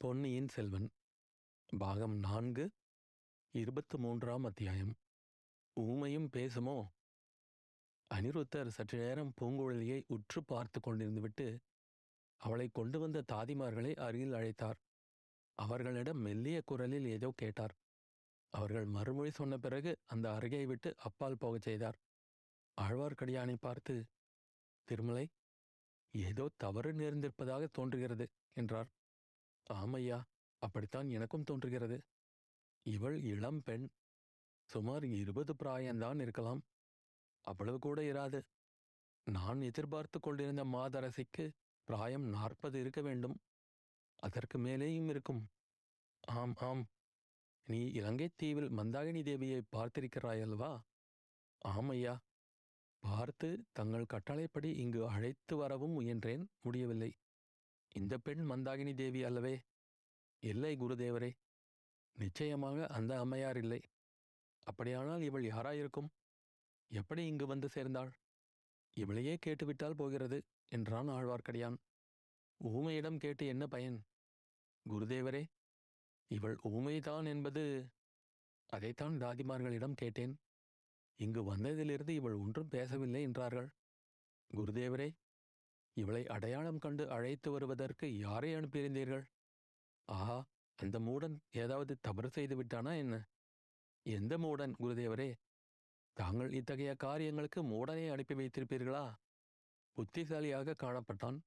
பொன்னியின் செல்வன் பாகம் நான்கு இருபத்து மூன்றாம் அத்தியாயம். ஊமையும் பேசுமோ? அனிருத்தர் சற்று நேரம் பூங்குழலியை உற்று பார்த்து கொண்டிருந்துவிட்டு அவளை கொண்டு வந்த தாதிமார்களை அருகில் அழைத்தார். அவர்களிடம் மெல்லிய குரலில் ஏதோ கேட்டார். அவர்கள் மறுமொழி சொன்ன பிறகு அந்த அருகை விட்டு அப்பால் போகச் செய்தார். ஆழ்வார்க்கடியானை பார்த்து திருமலை ஏதோ தவறு நேர்ந்திருப்பதாக தோன்றுகிறது என்றார். ஆமையா அப்படித்தான் எனக்கும் தோன்றுகிறது. இவள் இளம் பெண் சுமார் இருபது பிராயம்தான் இருக்கலாம். அவ்வளவு கூட இராது. நான் எதிர்பார்த்து கொண்டிருந்த மாதரசிக்கு பிராயம் நாற்பது இருக்க வேண்டும். அதற்கு மேலேயும் இருக்கும். ஆம் ஆம். நீ இலங்கைத் தீவில் மந்தாகினி தேவியை பார்த்திருக்கிறாயல்வா ஆமையா பார்த்து தங்கள் கட்டளைப்படி இங்கு அழைத்து வரவும் முயன்றேன் முடியவில்லை. இந்த பெண் மந்தாகினி தேவி அல்லவே? இல்லை குருதேவரே. நிச்சயமாக அந்த அம்மையார் இல்லை. அப்படியானால் இவள் யாராயிருக்கும்? எப்படி இங்கு வந்து சேர்ந்தாள்? இவளையே கேட்டுவிட்டால் போகிறது என்றான் ஆழ்வார்க்கடியான். ஊமையிடம் கேட்டு என்ன பயன்? குருதேவரே இவள் ஊமைதான் என்பது அதைத்தான் தாதிமார்களிடம் கேட்டேன். இங்கு வந்ததிலிருந்து இவள் ஒன்றும் பேசவில்லை என்றார்கள். குருதேவரே இவளை அடையாளம் கண்டு அழைத்து வருவதற்கு யாரை அனுப்பியிருந்தீர்கள்? ஆஹா அந்த மூடன் ஏதாவது தவறு செய்து விட்டானா என்ன? எந்த மூடன் குருதேவரே? தாங்கள் இத்தகைய காரியங்களுக்கு மூடனை அனுப்பி வைத்திருப்பீர்களா? புத்திசாலியாக காணப்பட்டான்.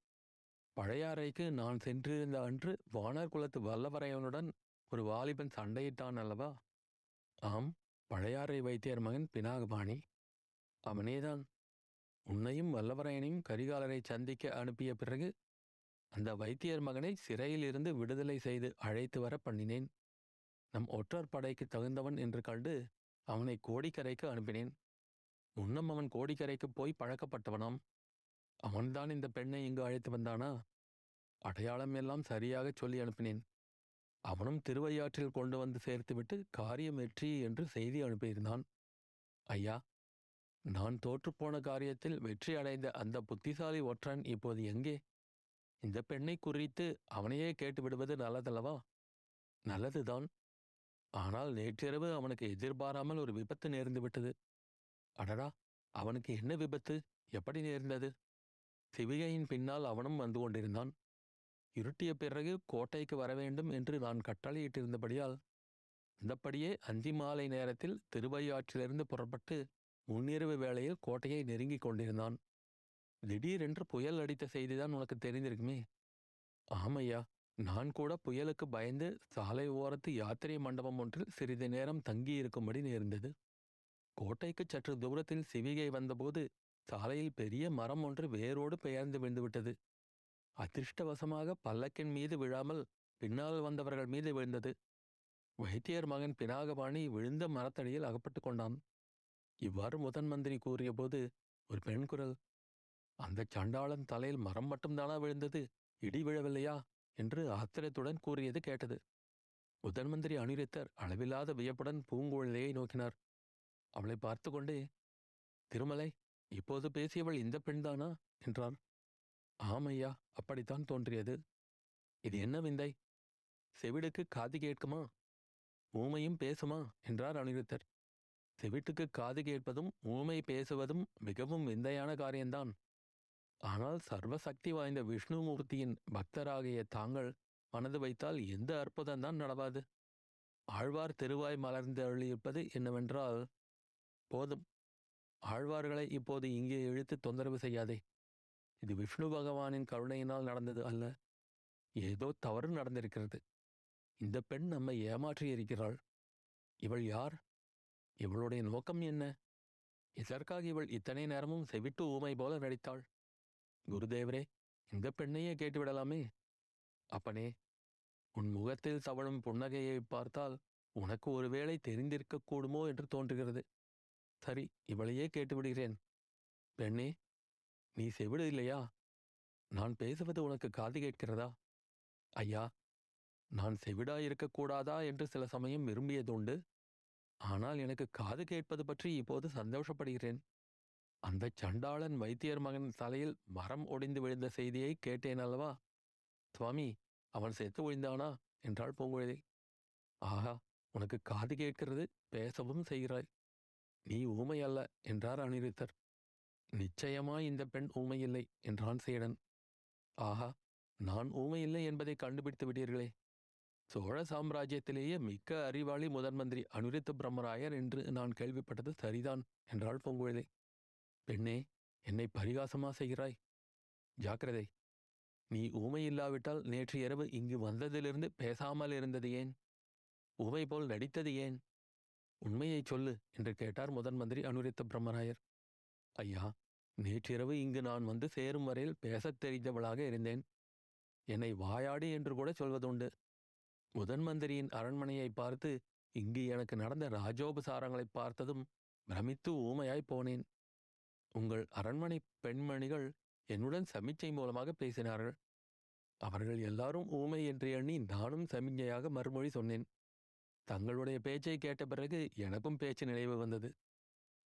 பழையாறைக்கு நான் சென்றிருந்த அன்று வானர் குலத்து வல்லவரையனுடன் ஒரு வாலிபன் சண்டையிட்டான் அல்லவா? ஆம் பழையாறை வைத்தியர் மகன் பினாகபாணி. அவனேதான். உன்னையும் வல்லவரையனையும் கரிகாலரை சந்திக்க அனுப்பிய பிறகு அந்த வைத்தியர் மகனை சிறையிலிருந்து விடுதலை செய்து அழைத்து வர பண்ணினேன். நம் ஒற்றர் படைக்கு தகுந்தவன் என்று கண்டு அவனை கோடிக்கரைக்கு அனுப்பினேன். முன்னம் அவன் கோடிக்கரைக்கு போய் பழக்கப்பட்டவனாம். அவன்தான் இந்த பெண்ணை இங்கு அழைத்து வந்தானா? அடையாளம் எல்லாம் சரியாகச் சொல்லி அனுப்பினேன். அவனும் திருவையாற்றில் கொண்டு வந்து சேர்த்துவிட்டு காரியம் வெற்றி என்று செய்தி அனுப்பியிருந்தான். ஐயா நான் தோற்றுப்போன காரியத்தில் வெற்றி அடைந்த அந்த புத்திசாலி ஒற்றன் இப்போது எங்கே? இந்த பெண்ணை குறித்து அவனையே கேட்டு விடுவது நல்லதல்லவா? நல்லதுதான். ஆனால் நேற்றிரவு அவனுக்கு எதிர்பாராமல் ஒரு விபத்து நேர்ந்து விட்டது. அடடா! அவனுக்கு என்ன விபத்து? எப்படி நேர்ந்தது? சிவிகையின் பின்னால் அவனும் வந்து கொண்டிருந்தான். இருட்டிய பிறகு கோட்டைக்கு வர வேண்டும் என்று நான் கட்டளையிட்டிருந்தபடியால் இந்தப்படியே அந்தி மாலை நேரத்தில் திருவையாற்றிலிருந்து புறப்பட்டு முன்னிரவு வேளையில் கோட்டையை நெருங்கிக் கொண்டிருந்தான். திடீரென்று புயல் அடித்த செய்திதான் உனக்கு தெரிந்திருக்குமே? ஆமையா நான் கூட புயலுக்கு பயந்து சாலை ஓரத்து யாத்திரை மண்டபம் ஒன்றில் சிறிது நேரம் தங்கியிருக்கும்படி நேர்ந்தது. கோட்டைக்கு சற்று தூரத்தில் சிவிகை வந்தபோது சாலையில் பெரிய மரம் ஒன்று வேரோடு பெயர்ந்து விழுந்துவிட்டது. அதிர்ஷ்டவசமாக பல்லக்கின் மீது விழாமல் பின்னால் வந்தவர்கள் மீது விழுந்தது. வைத்தியர் மகன் பினாகபாணி விழுந்த மரத்தடியில் அகப்பட்டுக் கொண்டான். இவ்வாறு முதன் மந்திரி கூறியபோது ஒரு பெண் குரல் அந்த சண்டாளன் தலையில் மரம் மட்டும்தானா விழுந்தது? இடி விழவில்லையா? என்று ஆத்திரத்துடன் கூறியது கேட்டது. முதன் மந்திரி அனிருத்தர் அளவில்லாத வியப்புடன் பூங்குழலியை நோக்கினார். அவளை பார்த்து கொண்டே திருமலை இப்போது பேசியவள் இந்த பெண்தானா? என்றார் ஆமையா அப்படித்தான் தோன்றியது. இது என்ன விந்தை? செவிடுக்கு காது கேட்குமா? ஊமையும் பேசுமா? என்றார் அனிருத்தர். செவிட்டுக்கு காது கேட்பதும் ஊமை பேசுவதும் மிகவும் விந்தையான காரியம்தான் ஆனால் சர்வசக்தி வாய்ந்த விஷ்ணுமூர்த்தியின் பக்தராகிய தாங்கள் மனது வைத்தால் எந்த அற்புதம்தான் நடவாது. ஆழ்வார் திருவாய் மலர்ந்து அருளியிருப்பது என்னவென்றால் போதும். ஆழ்வார்களை இப்போது இங்கே இழுத்து தொந்தரவு செய்யாதே. இது விஷ்ணு பகவானின் கருணையினால் நடந்தது அல்ல. ஏதோ தவறு நடந்திருக்கிறது. இந்த பெண் நம்மை ஏமாற்றியிருக்கிறாள். இவள் யார்? இவளுடைய நோக்கம் என்ன? இதற்காக இவள் இத்தனை நேரமும் செவிட்டு ஊமை போல நடித்தாள். குருதேவரே இந்த பெண்ணையே கேட்டுவிடலாமே. அப்பனே உன் முகத்தில் தவழும் புன்னகையை பார்த்தால் உனக்கு ஒருவேளை தெரிந்திருக்கக்கூடுமோ என்று தோன்றுகிறது. சரி இவளையே கேட்டுவிடுகிறேன். பெண்ணே நீ செவிடு இல்லையா? நான் பேசுவது உனக்கு காது கேட்கிறதா? ஐயா நான் செவிடாயிருக்கக்கூடாதா என்று சில சமயம் விரும்பியதுண்டு. ஆனால் எனக்கு காது கேட்பது பற்றி இப்போது சந்தோஷப்படுகிறேன். அந்தச் சண்டாளன் வைத்தியர் மகன் தலையில் மரம் ஒடிந்து விழுந்த செய்தியை கேட்டேன் அல்லவா? சுவாமி அவன் செத்து ஒழிந்தானா? என்றாள் பூங்குழலி. ஆஹா உனக்கு காது கேட்கிறது பேசவும் செய்கிறாய். நீ ஊமை அல்ல என்றார் அனிருத்தர். நிச்சயமாய் இந்த பெண் ஊமையில்லை என்றான் சேடன். ஆஹா நான் ஊமையில்லை என்பதை கண்டுபிடித்து விட்டீர்களே. சோழ சாம்ராஜ்யத்திலேயே மிக்க அறிவாளி முதன் மந்திரி அனுரித்த பிரம்மராயர் என்று நான் கேள்விப்பட்டது சரிதான் என்றாள் பூங்குழலி. பெண்ணே என்னை பரிகாசமா செய்கிறாய்? ஜாக்கிரதை. நீ ஊமை இல்லாவிட்டால் நேற்று இரவு இங்கு வந்ததிலிருந்து பேசாமல் இருந்தது ஏன்? ஊமை போல் நடித்தது ஏன்? உண்மையைச் சொல்லு என்று கேட்டார் முதன் மந்திரி அனுரித்த பிரம்மராயர். ஐயா நேற்றிரவு இங்கு நான் வந்து சேரும் வரையில் பேசத் தெரிந்தவளாக இருந்தேன். என்னை வாயாடி என்று கூட சொல்வதுண்டு. முதன் மந்திரியின் அரண்மனையை பார்த்து இங்கு எனக்கு நடந்த ராஜோபசாரங்களைப் பார்த்ததும் பிரமித்து ஊமையாய் போனேன். உங்கள் அரண்மனை பெண்மணிகள் என்னுடன் சமிச்சை மூலமாக பேசினார்கள். அவர்கள் எல்லாரும் ஊமை என்று எண்ணி நானும் சமிஞ்சையாக மறுமொழி சொன்னேன். தங்களுடைய பேச்சை கேட்ட பிறகு எனக்கும் பேச்சு நினைவு வந்தது.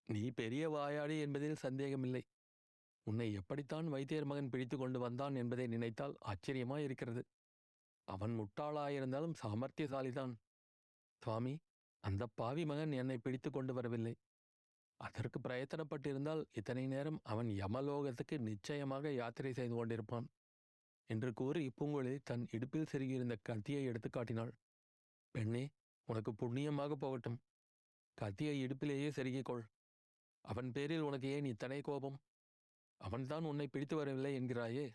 நீ பெரிய வாயாடி என்பதில் சந்தேகமில்லை. உன்னை எப்படித்தான் வைத்தியர் மகன் பிடித்து கொண்டு வந்தான் என்பதை நினைத்தால் ஆச்சரியமாய் இருக்கிறது அவன் முட்டாளாயிருந்தாலும் சாமர்த்தியசாலிதான். சுவாமி அந்த பாவி மகன் என்னை பிடித்து கொண்டு வரவில்லை. அதற்கு பிரயத்தனப்பட்டிருந்தால் இத்தனை நேரம் அவன் யமலோகத்துக்கு நிச்சயமாக யாத்திரை செய்து கொண்டிருப்பான் என்று கூறி பூங்குழலி தன் இடுப்பில் செருகியிருந்த கத்தியை எடுத்து காட்டினாள். பெண்ணே உனக்கு புண்ணியமாக போகட்டும். கத்தியை இடுப்பிலேயே செருகிக் கொள். அவன் பேரில் உனக்கு ஏன் இத்தனை கோபம்? அவன்தான் உன்னை பிடித்து வரவில்லை என்கிறாயே.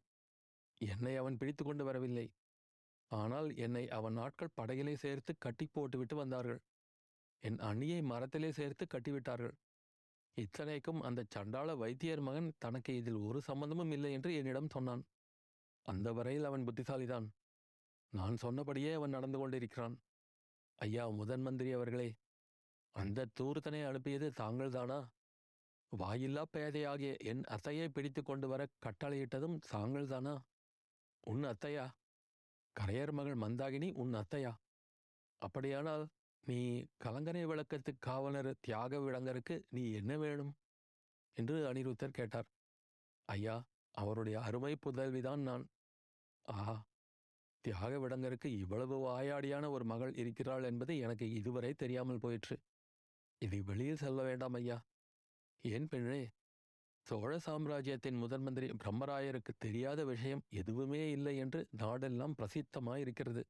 என்னை அவன் பிடித்து கொண்டு வரவில்லை. ஆனால் என்னை அவன் நாட்கள் படகிலே சேர்த்து கட்டி போட்டுவிட்டு வந்தார்கள். என் அணியை மரத்திலே சேர்த்து கட்டிவிட்டார்கள். இத்தனைக்கும் அந்த சண்டாள வைத்தியர் மகன் தனக்கு இதில் ஒரு சம்பந்தமும் இல்லை என்று என்னிடம் சொன்னான். அந்த வரையில் அவன் புத்திசாலிதான். நான் சொன்னபடியே அவன் நடந்து கொண்டிருக்கிறான். ஐயா முதன் மந்திரி அவர்களே அந்த தூர்த்தனை அனுப்பியது தாங்கள்தானா? வாயில்லா பேதையாகிய என் அத்தையை பிடித்து கொண்டு வர கட்டளையிட்டதும் தாங்கள்தானா? உன் அத்தையா? கரையர் மகள் மந்தாகினி உன் அத்தையா? அப்படியானால் நீ கலங்கரை விளக்கத்து காவலர் தியாக விளங்கருக்கு நீ என்ன வேணும்? என்று அனிருத்தர் கேட்டார். ஐயா அவருடைய அருமை புதல்விதான் நான். ஆஹா தியாக விடங்கருக்கு இவ்வளவு வாயாடியான ஒரு மகள் இருக்கிறாள் என்பது எனக்கு இதுவரை தெரியாமல் போயிற்று. இதை வெளியில் செல்ல வேண்டாம் ஐயா. ஏன் பெண்ணே சோழ சாம்ராஜ்யத்தின் முதன் மந்திரி பிரம்மராயருக்கு தெரியாத விஷயம் எதுவுமே இல்லை என்று நாடெல்லாம் பிரசித்தமாயிருக்கிறது.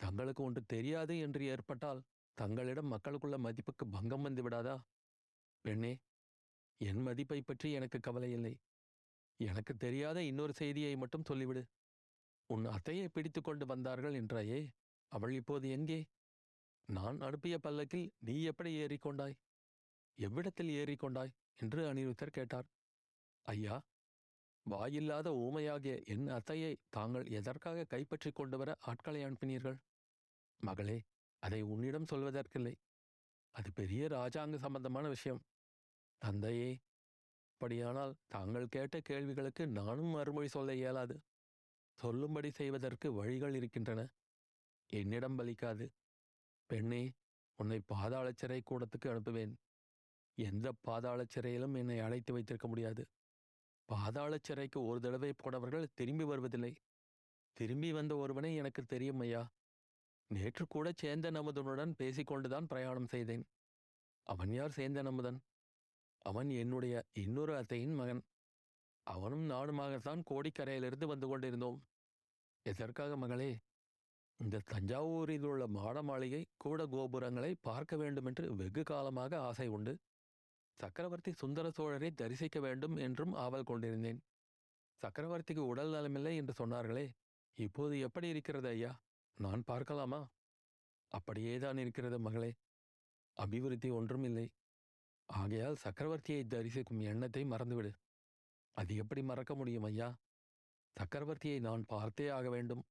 தங்களுக்கு ஒன்று தெரியாது என்று ஏற்பட்டால் தங்களிடம் மக்களுக்குள்ள மதிப்புக்கு பங்கம் வந்து விடாதா? பெண்ணே என் மதிப்பை பற்றி எனக்கு கவலை இல்லை. எனக்கு தெரியாத இன்னொரு செய்தியை மட்டும் சொல்லிவிடு. உன் அத்தையை பிடித்து கொண்டு வந்தார்கள் என்றாயே அவள் இப்போது எங்கே? நான் அனுப்பிய பல்லக்கில் நீ எப்படி ஏறிக்கொண்டாய்? எவ்விடத்தில் ஏறிக்கொண்டாய்? என்று அனிருத்தர் கேட்டார். ஐயா வாயில்லாத ஊமையாகிய என் அத்தையை தாங்கள் எதற்காக கைப்பற்றிக் கொண்டு வர ஆட்களை அனுப்பினீர்கள்? மகளே அதை உன்னிடம் சொல்வதற்கில்லை. அது பெரிய ராஜாங்க சம்பந்தமான விஷயம். தந்தையே அப்படியானால் தாங்கள் கேட்ட கேள்விகளுக்கு நானும் மறுமொழி சொல்ல இயலாது. சொல்லும்படி செய்வதற்கு வழிகள் இருக்கின்றன. என்னிடம் பலிக்காது. பெண்ணே உன்னை பாதாள சிறை கூடத்துக்கு அனுப்புவேன். எந்த பாதாள சிறையிலும் என்னை அழைத்து வைத்திருக்க முடியாது. பாதாள சிறைக்கு ஒரு தடவை போனவர்கள் திரும்பி வருவதில்லை. திரும்பி வந்த ஒருவனை எனக்கு தெரியும் ஐயா. நேற்று கூட சேந்த அமுதனுடன் பேசிக்கொண்டுதான் பிரயாணம் செய்தேன். அவன் யார் சேந்தன் அமுதன் அவன் என்னுடைய இன்னொரு அத்தையின் மகன். அவனும் நானுமாகத்தான் கோடிக்கரையிலிருந்து வந்து கொண்டிருந்தோம். எதற்காக மகளே? இந்த தஞ்சாவூரில் உள்ள மாட மாளிகை கூட கோபுரங்களை பார்க்க வேண்டுமென்று வெகு காலமாக ஆசை உண்டு. சக்கரவர்த்தி சுந்தர சோழரை தரிசிக்க வேண்டும் என்றும் ஆவல் கொண்டிருந்தேன். சக்கரவர்த்திக்கு உடல் நலமில்லை என்று சொன்னார்களே இப்போது எப்படி இருக்கிறது ஐயா? நான் பார்க்கலாமா? அப்படியேதான் இருக்கிறது மகளே. அபிவிருத்தி ஒன்றும் இல்லை ஆகையால் சக்கரவர்த்தியை தரிசிக்கும் எண்ணத்தை மறந்துவிடு. அது எப்படி மறக்க முடியும் ஐயா? சக்கரவர்த்தியை நான் பார்த்தே ஆக வேண்டும்.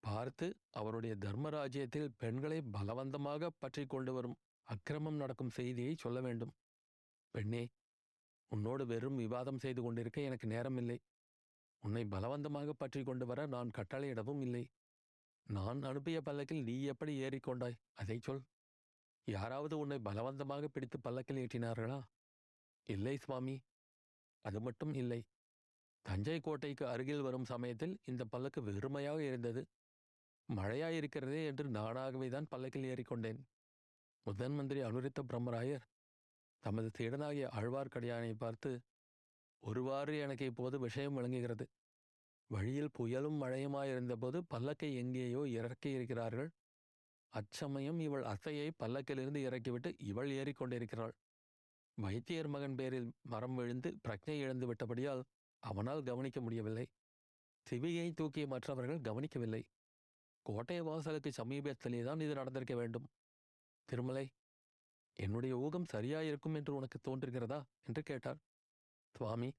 பார்த்து அவருடைய தர்மராஜ்யத்தில் பெண்களை பலவந்தமாக பற்றி கொண்டு வரும் அக்கிரமம் நடக்கும் செய்தியை சொல்ல வேண்டும். பெண்ணே உன்னோடு வெறும் விவாதம் செய்து கொண்டிருக்க எனக்கு நேரமில்லை. உன்னை பலவந்தமாக பற்றி கொண்டு வர நான் கட்டளையிடவும் இல்லை. நான் அனுப்பிய பல்லக்கில் நீ எப்படி ஏறிக்கொண்டாய் அதை சொல். யாராவது உன்னை பலவந்தமாக பிடித்து பல்லக்கில் ஏற்றினார்களா? இல்லை சுவாமி. அது மட்டும் இல்லை. தஞ்சை கோட்டைக்கு அருகில் வரும் சமயத்தில் இந்த பல்லக்கு வெறுமையாக இருந்தது மழையாயிருக்கிறதே என்று நானாகவே தான் பல்லக்கில் ஏறிக்கொண்டேன் முதன் மந்திரி அனுரித்த பிரம்மராயர் தமது சீடனாகிய ஆழ்வார்க்கடியானை பார்த்து ஒருவாறு எனக்கு இப்போது விஷயம் விளங்குகிறது. வழியில் புயலும் மழையுமாயிருந்தபோது பல்லக்கை எங்கேயோ இறக்கி இருக்கிறார்கள் அச்சமயம் இவள் அத்தையை பல்லக்கிலிருந்து இறக்கிவிட்டு இவள் ஏறிக்கொண்டிருக்கிறாள். வைத்தியர் மகன் பேரில் மரம் விழுந்து பிரக்ஞை இழந்து விட்டபடியால் அவனால் கவனிக்க முடியவில்லை. திவியை தூக்கிய மற்றவர்கள் கவனிக்கவில்லை. கோட்டை வாசலுக்கு சமீபத்திலேதான் இது நடந்திருக்க வேண்டும். திருமலை என்னுடைய ஊகம் சரியாயிருக்கும் என்று உனக்கு தோன்றுகிறதா? என்று கேட்டார். சுவாமி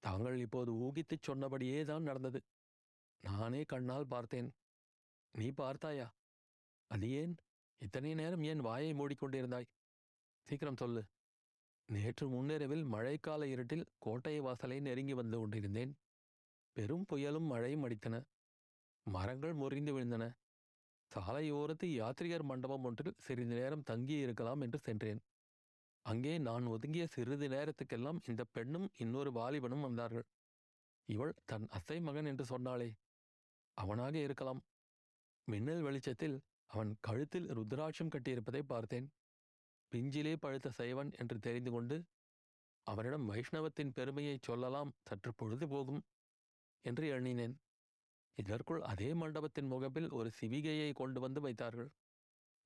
தாங்கள் இப்போது ஊகித்துச் சொன்னபடியே தான் நடந்தது. நானே கண்ணால் பார்த்தேன். நீ பார்த்தாயா? அது ஏன்? இத்தனை நேரம் ஏன் வாயை மூடிக்கொண்டிருந்தாய்? சீக்கிரம் சொல்லு. நேற்று முன்னிரவில் மழைக்கால இருட்டில் கோட்டை வாசலை நெருங்கி வந்து கொண்டிருந்தேன். பெரும் புயலும் மழையும் அடித்தன. மரங்கள் முறிந்து விழுந்தன. சாலையோரத்து யாத்ரிகர் மண்டபம் ஒன்றில் சிறிது நேரம் தங்கியிருக்கலாம் என்று சென்றேன். அங்கே நான் ஒதுங்கிய சிறிது நேரத்துக்கெல்லாம் இந்த பெண்ணும் இன்னொரு வாலிபனும் வந்தார்கள். இவள் தன் அசை மகன் என்று சொன்னாளே அவனாக இருக்கலாம். மின்னல் வெளிச்சத்தில் அவன் கழுத்தில் ருத்ராட்சம் கட்டியிருப்பதை பார்த்தேன். பிஞ்சிலே பழுத்த சைவன் என்று தெரிந்து கொண்டு அவனிடம் வைஷ்ணவத்தின் பெருமையை சொல்லலாம் சற்று பொழுது போகும் என்று எண்ணினேன். இதற்குள் அதே மண்டபத்தின் முகப்பில் ஒரு சிவிகையை கொண்டு வந்து வைத்தார்கள்.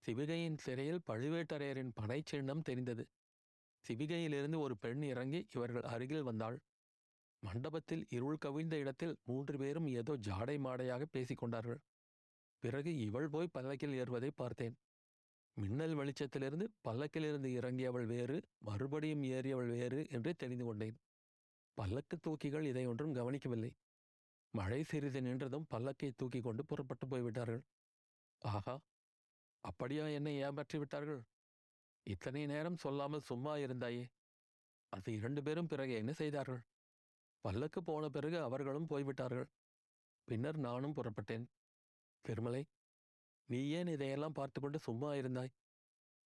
சிவிகையின் சிறையில் பழுவேட்டரையரின் படைச்சின்னம் தெரிந்தது. சிவிகையிலிருந்து ஒரு பெண் இறங்கி இவர்கள் அருகில் வந்தாள். மண்டபத்தில் இருள் கவிழ்ந்த இடத்தில் மூன்று பேரும் ஏதோ ஜாடை மாடையாக பேசிக் கொண்டார்கள். பிறகு இவள் போய் பல்லக்கில் ஏறுவதை பார்த்தேன். மின்னல் வெளிச்சத்திலிருந்து பல்லக்கிலிருந்து இறங்கியவள் வேறு மறுபடியும் ஏறியவள் வேறு என்று தெரிந்து கொண்டேன். பல்லக்கு தூக்கிகள் இதை ஒன்றும் கவனிக்கவில்லை. மழை சிறிது நின்றதும் பல்லக்கை தூக்கி கொண்டு புறப்பட்டு போய்விட்டார்கள் ஆஹா! அப்படியா என்னை ஏமாற்றி விட்டார்கள்? இத்தனை நேரம் சொல்லாமல் சும்மா இருந்தாயே. அது இரண்டு பேரும் பிறகு என்ன செய்தார்கள்? பல்லக்கு போன பிறகு அவர்களும் போய்விட்டார்கள் பின்னர் நானும் புறப்பட்டேன். திருமலை நீ ஏன் இதையெல்லாம் பார்த்து கொண்டு சும்மா இருந்தாய்?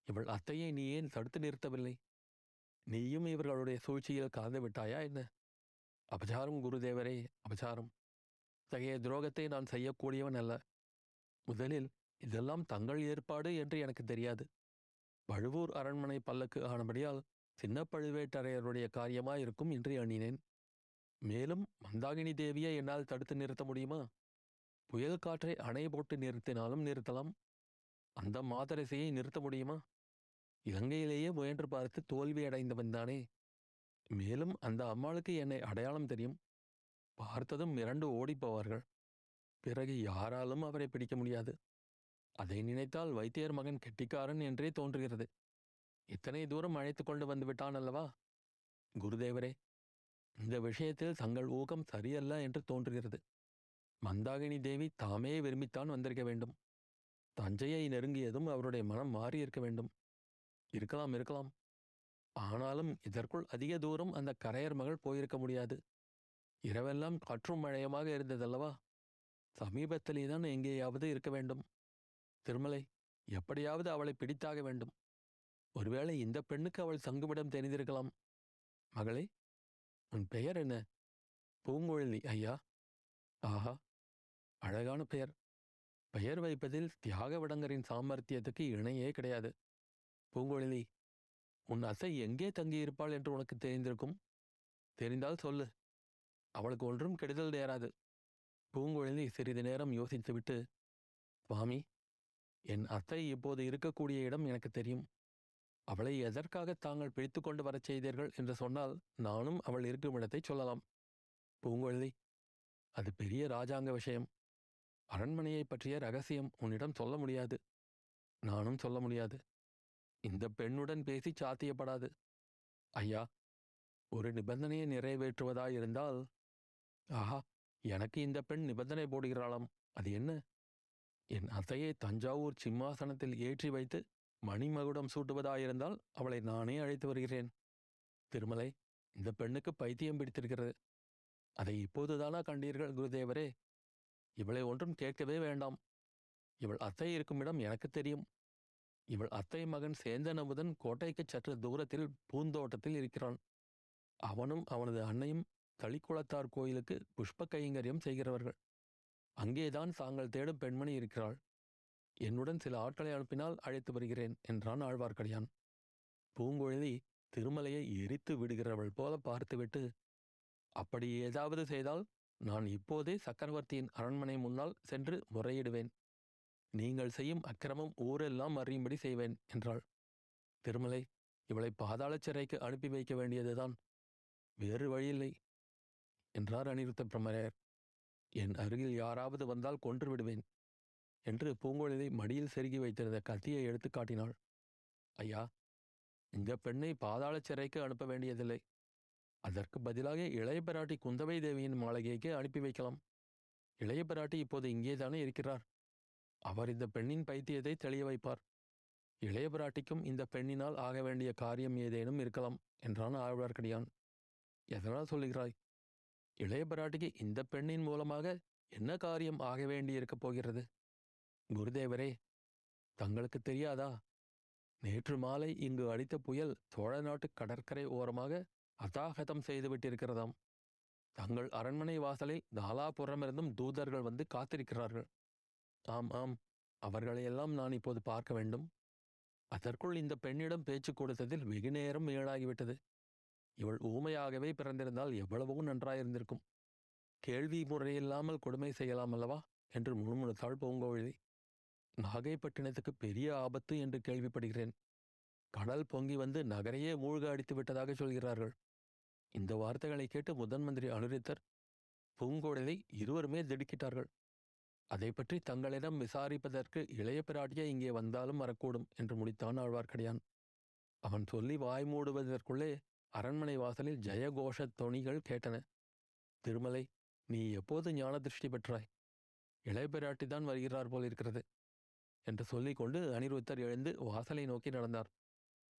இவள் அத்தையை நீ ஏன் தடுத்து நிறுத்தவில்லை? நீயும் இவர்களுடைய சூழ்ச்சியில் கலந்து விட்டாயா என்ன? அபசாரம் குருதேவரே அபசாரம் தகைய துரோகத்தை நான் செய்யக்கூடியவன் அல்ல. முதலில் இதெல்லாம் தங்கள் ஏற்பாடு என்று எனக்கு தெரியாது. பழுவூர் அரண்மனை பல்லக்கு ஆனபடியால் சின்ன பழுவேட்டரையருடைய காரியமாயிருக்கும் என்று எண்ணினேன். மேலும் மந்தாகினி தேவியை என்னால் தடுத்து நிறுத்த முடியுமா? புயல் காற்றை அணை போட்டு நிறுத்தினாலும் நிறுத்தலாம். அந்த மாதரசையை நிறுத்த முடியுமா? இலங்கையிலேயே முயன்று பார்த்து தோல்வி அடைந்தவன் தானே. மேலும் அந்த அம்மாளுக்கு என்னை அடையாளம் தெரியும். பார்த்ததும் மிரண்டு ஓடிப் போவார்கள் பிறகு யாராலும் அவரை பிடிக்க முடியாது. அதை நினைத்தால் வைத்தியர் மகன் கெட்டிக்காரன் என்றே தோன்றுகிறது. இத்தனை தூரம் அழைத்து கொண்டு வந்து விட்டான் அல்லவா? குருதேவரே இந்த விஷயத்தில் தங்கள் ஊகம் சரியல்ல என்று தோன்றுகிறது. மந்தாகினி தேவி தாமே விரும்பித்தான் வந்திருக்க வேண்டும். தஞ்சையை நெருங்கியதும் அவருடைய மனம் மாறியிருக்க வேண்டும். இருக்கலாம் இருக்கலாம். ஆனாலும் இதற்குள் அதிக தூரம் அந்த கரையர் மகள் போயிருக்க முடியாது. இரவெல்லாம் காற்றும் மழையமாக இருந்ததல்லவா? சமீபத்திலே தான் எங்கேயாவது இருக்க வேண்டும். திருமலை எப்படியாவது அவளை பிடித்தாக வேண்டும். ஒருவேளை இந்த பெண்ணுக்கு அவள் தங்குமிடம் தெரிந்திருக்கலாம். மகளே உன் பெயர் என்ன? பூங்குழலி ஐயா. ஆஹா அழகான பெயர். பெயர் வைப்பதில் தியாக விடங்கரின் சாமர்த்தியத்துக்கு இணையே கிடையாது. பூங்குழலி உன் அசை எங்கே தங்கியிருப்பாள் என்று உனக்கு தெரிந்திருக்கும்? தெரிந்தால் சொல்லு. அவளுக்கு ஒன்றும் கெடுதல் நேராது. பூங்குழலி சிறிது நேரம் யோசித்துவிட்டு சுவாமி என் அத்தை இப்போது இருக்கக்கூடிய இடம் எனக்கு தெரியும். அவளை எதற்காக தாங்கள் பிடித்து கொண்டு வரச் செய்தீர்கள்? என்று சொன்னால் நானும் அவள் இருக்கும் இடத்தை சொல்லலாம். பூங்குழலி அது பெரிய ராஜாங்க விஷயம். அரண்மனையை பற்றிய ரகசியம் உன்னிடம் சொல்ல முடியாது. நானும் சொல்ல முடியாது. இந்த பெண்ணுடன் பேசி சாத்தியப்படாது. ஐயா ஒரு நிபந்தனையை நிறைவேற்றுவதாயிருந்தால் ஆஹா எனக்கு இந்த பெண் நிபந்தனை போடுகிறாளாம். அது என்ன? என் அத்தையை தஞ்சாவூர் சிம்மாசனத்தில் ஏற்றி வைத்து மணிமகுடம் சூட்டுவதாயிருந்தால் அவளை நானே அழைத்து வருகிறேன். திருமலை இந்த பெண்ணுக்கு பைத்தியம் பிடித்திருக்கிறது. அதை இப்போதுதானா கண்டீர்கள் குருதேவரே? இவளை ஒன்றும் கேட்கவே வேண்டாம். இவள் அத்தை இருக்கும் இடம் எனக்கு தெரியும். இவள் அத்தை மகன் சேந்தன் கோட்டைக்கு கோட்டைக்குச் சற்று தூரத்தில் பூந்தோட்டத்தில் இருக்கிறான். அவனும் அவனது அன்னையும் தளிக்குளத்தார் கோயிலுக்கு புஷ்ப கைங்கரியம் செய்கிறவர்கள். அங்கேதான் தாங்கள் தேடும் பெண்மணி இருக்கிறாள். என்னுடன் சில ஆட்களை அனுப்பினால் அழைத்து வருகிறேன் என்றான் ஆழ்வார்க்கடியான். பூங்குழலி திருமலையை எரித்து விடுகிறவள் போல பார்த்துவிட்டு அப்படி ஏதாவது செய்தால் நான் இப்போதே சக்கரவர்த்தியின் அரண்மனை முன்னால் சென்று முறையிடுவேன். நீங்கள் செய்யும் அக்கிரமம் ஊரெல்லாம் அறியும்படி செய்வேன் என்றாள். திருமலை இவளை பாதாள சிறைக்கு அனுப்பி வைக்க வேண்டியதுதான். வேறு வழியில்லை. என்றார் அனிருத்த பிரமரையர் என் அருகில் யாராவது வந்தால் கொன்று விடுவேன் என்று பூங்குழலி மடியில் செருகி வைத்திருந்த கத்தியை எடுத்து காட்டினாள். ஐயா இந்த பெண்ணை பாதாள சிறைக்கு அனுப்ப வேண்டியதில்லை. அதற்கு பதிலாக இளைய பிராட்டி குந்தவை தேவியின் மாளிகைக்கு அனுப்பி வைக்கலாம். இளைய பிராட்டி இப்போது இங்கேதானே இருக்கிறார். அவர் இந்த பெண்ணின் பைத்தியத்தை தெளிய வைப்பார். இளைய பிராட்டிக்கும் இந்த பெண்ணினால் ஆக வேண்டிய காரியம் ஏதேனும் இருக்கலாம் என்றான் ஆழ்வார்க்கடியான். எதனால் சொல்லுகிறாய்? இளைய பிராட்டிக்கு இந்த பெண்ணின் மூலமாக என்ன காரியம் ஆக வேண்டியிருக்கப் போகிறது? குருதேவரே தங்களுக்கு தெரியாதா? நேற்று மாலை இங்கு அடித்த புயல் சோழ நாட்டு கடற்கரை ஓரமாக அதாகதம் செய்துவிட்டிருக்கிறதாம் தங்கள் அரண்மனை வாசலில் நாலாபுறமிருந்தும் தூதர்கள் வந்து காத்திருக்கிறார்கள். ஆம் ஆம் அவர்களையெல்லாம் நான் இப்போது பார்க்க வேண்டும். அதற்குள் இந்த பெண்ணிடம் பேச்சு கொடுத்ததில் வெகு நேரம் ஏழாகிவிட்டது இவள் ஊமையாகவே பிறந்திருந்தால் எவ்வளவோ நன்றாயிருந்திருக்கும். கேள்வி முறையில்லாமல் கொடுமை செய்யலாம் அல்லவா? என்று முணுமுணுத்தாள் பூங்கோழி. நாகைப்பட்டினத்துக்கு பெரிய ஆபத்து என்று கேள்விப்படுகிறேன். கடல் பொங்கி வந்து நகரையே மூழ்க அடித்து விட்டதாக சொல்கிறார்கள். இந்த வார்த்தைகளை கேட்டு முதன் மந்திரி அனுரித்தர் பூங்கோடலை இருவருமே திடுக்கிட்டார்கள். அதை பற்றி தங்களிடம் விசாரிப்பதற்கு இளைய பிராட்டியே இங்கே வந்தாலும் வரக்கூடும் என்று முடித்தான் ஆழ்வார்க்கடியான். அவன் சொல்லி வாய் மூடுவதற்குள்ளே அரண்மனை வாசலில் ஜெயகோஷ தொனிகள் கேட்டன. திருமலை நீ எப்போது ஞான திருஷ்டி பெற்றாய்? இளைய தான் வருகிறார் போல் இருக்கிறது என்று சொல்லிக்கொண்டு அனிருத்தர் எழுந்து வாசலை நோக்கி நடந்தார்.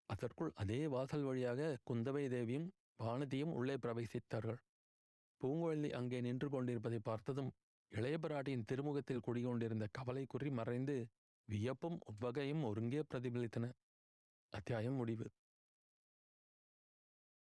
அதற்குள் அதே வாசல் வழியாக குந்தவை தேவியும் வானதியும் உள்ளே பிரவேசித்தார்கள். பூங்குழலி அங்கே நின்று கொண்டிருப்பதை பார்த்ததும் இளையபிராட்டியின் திருமுகத்தில் குடிகொண்டிருந்த கவலை குறி மறைந்து வியப்பும் உவகையும் ஒருங்கே பிரதிபலித்தன. அத்தியாயம் முடிவு.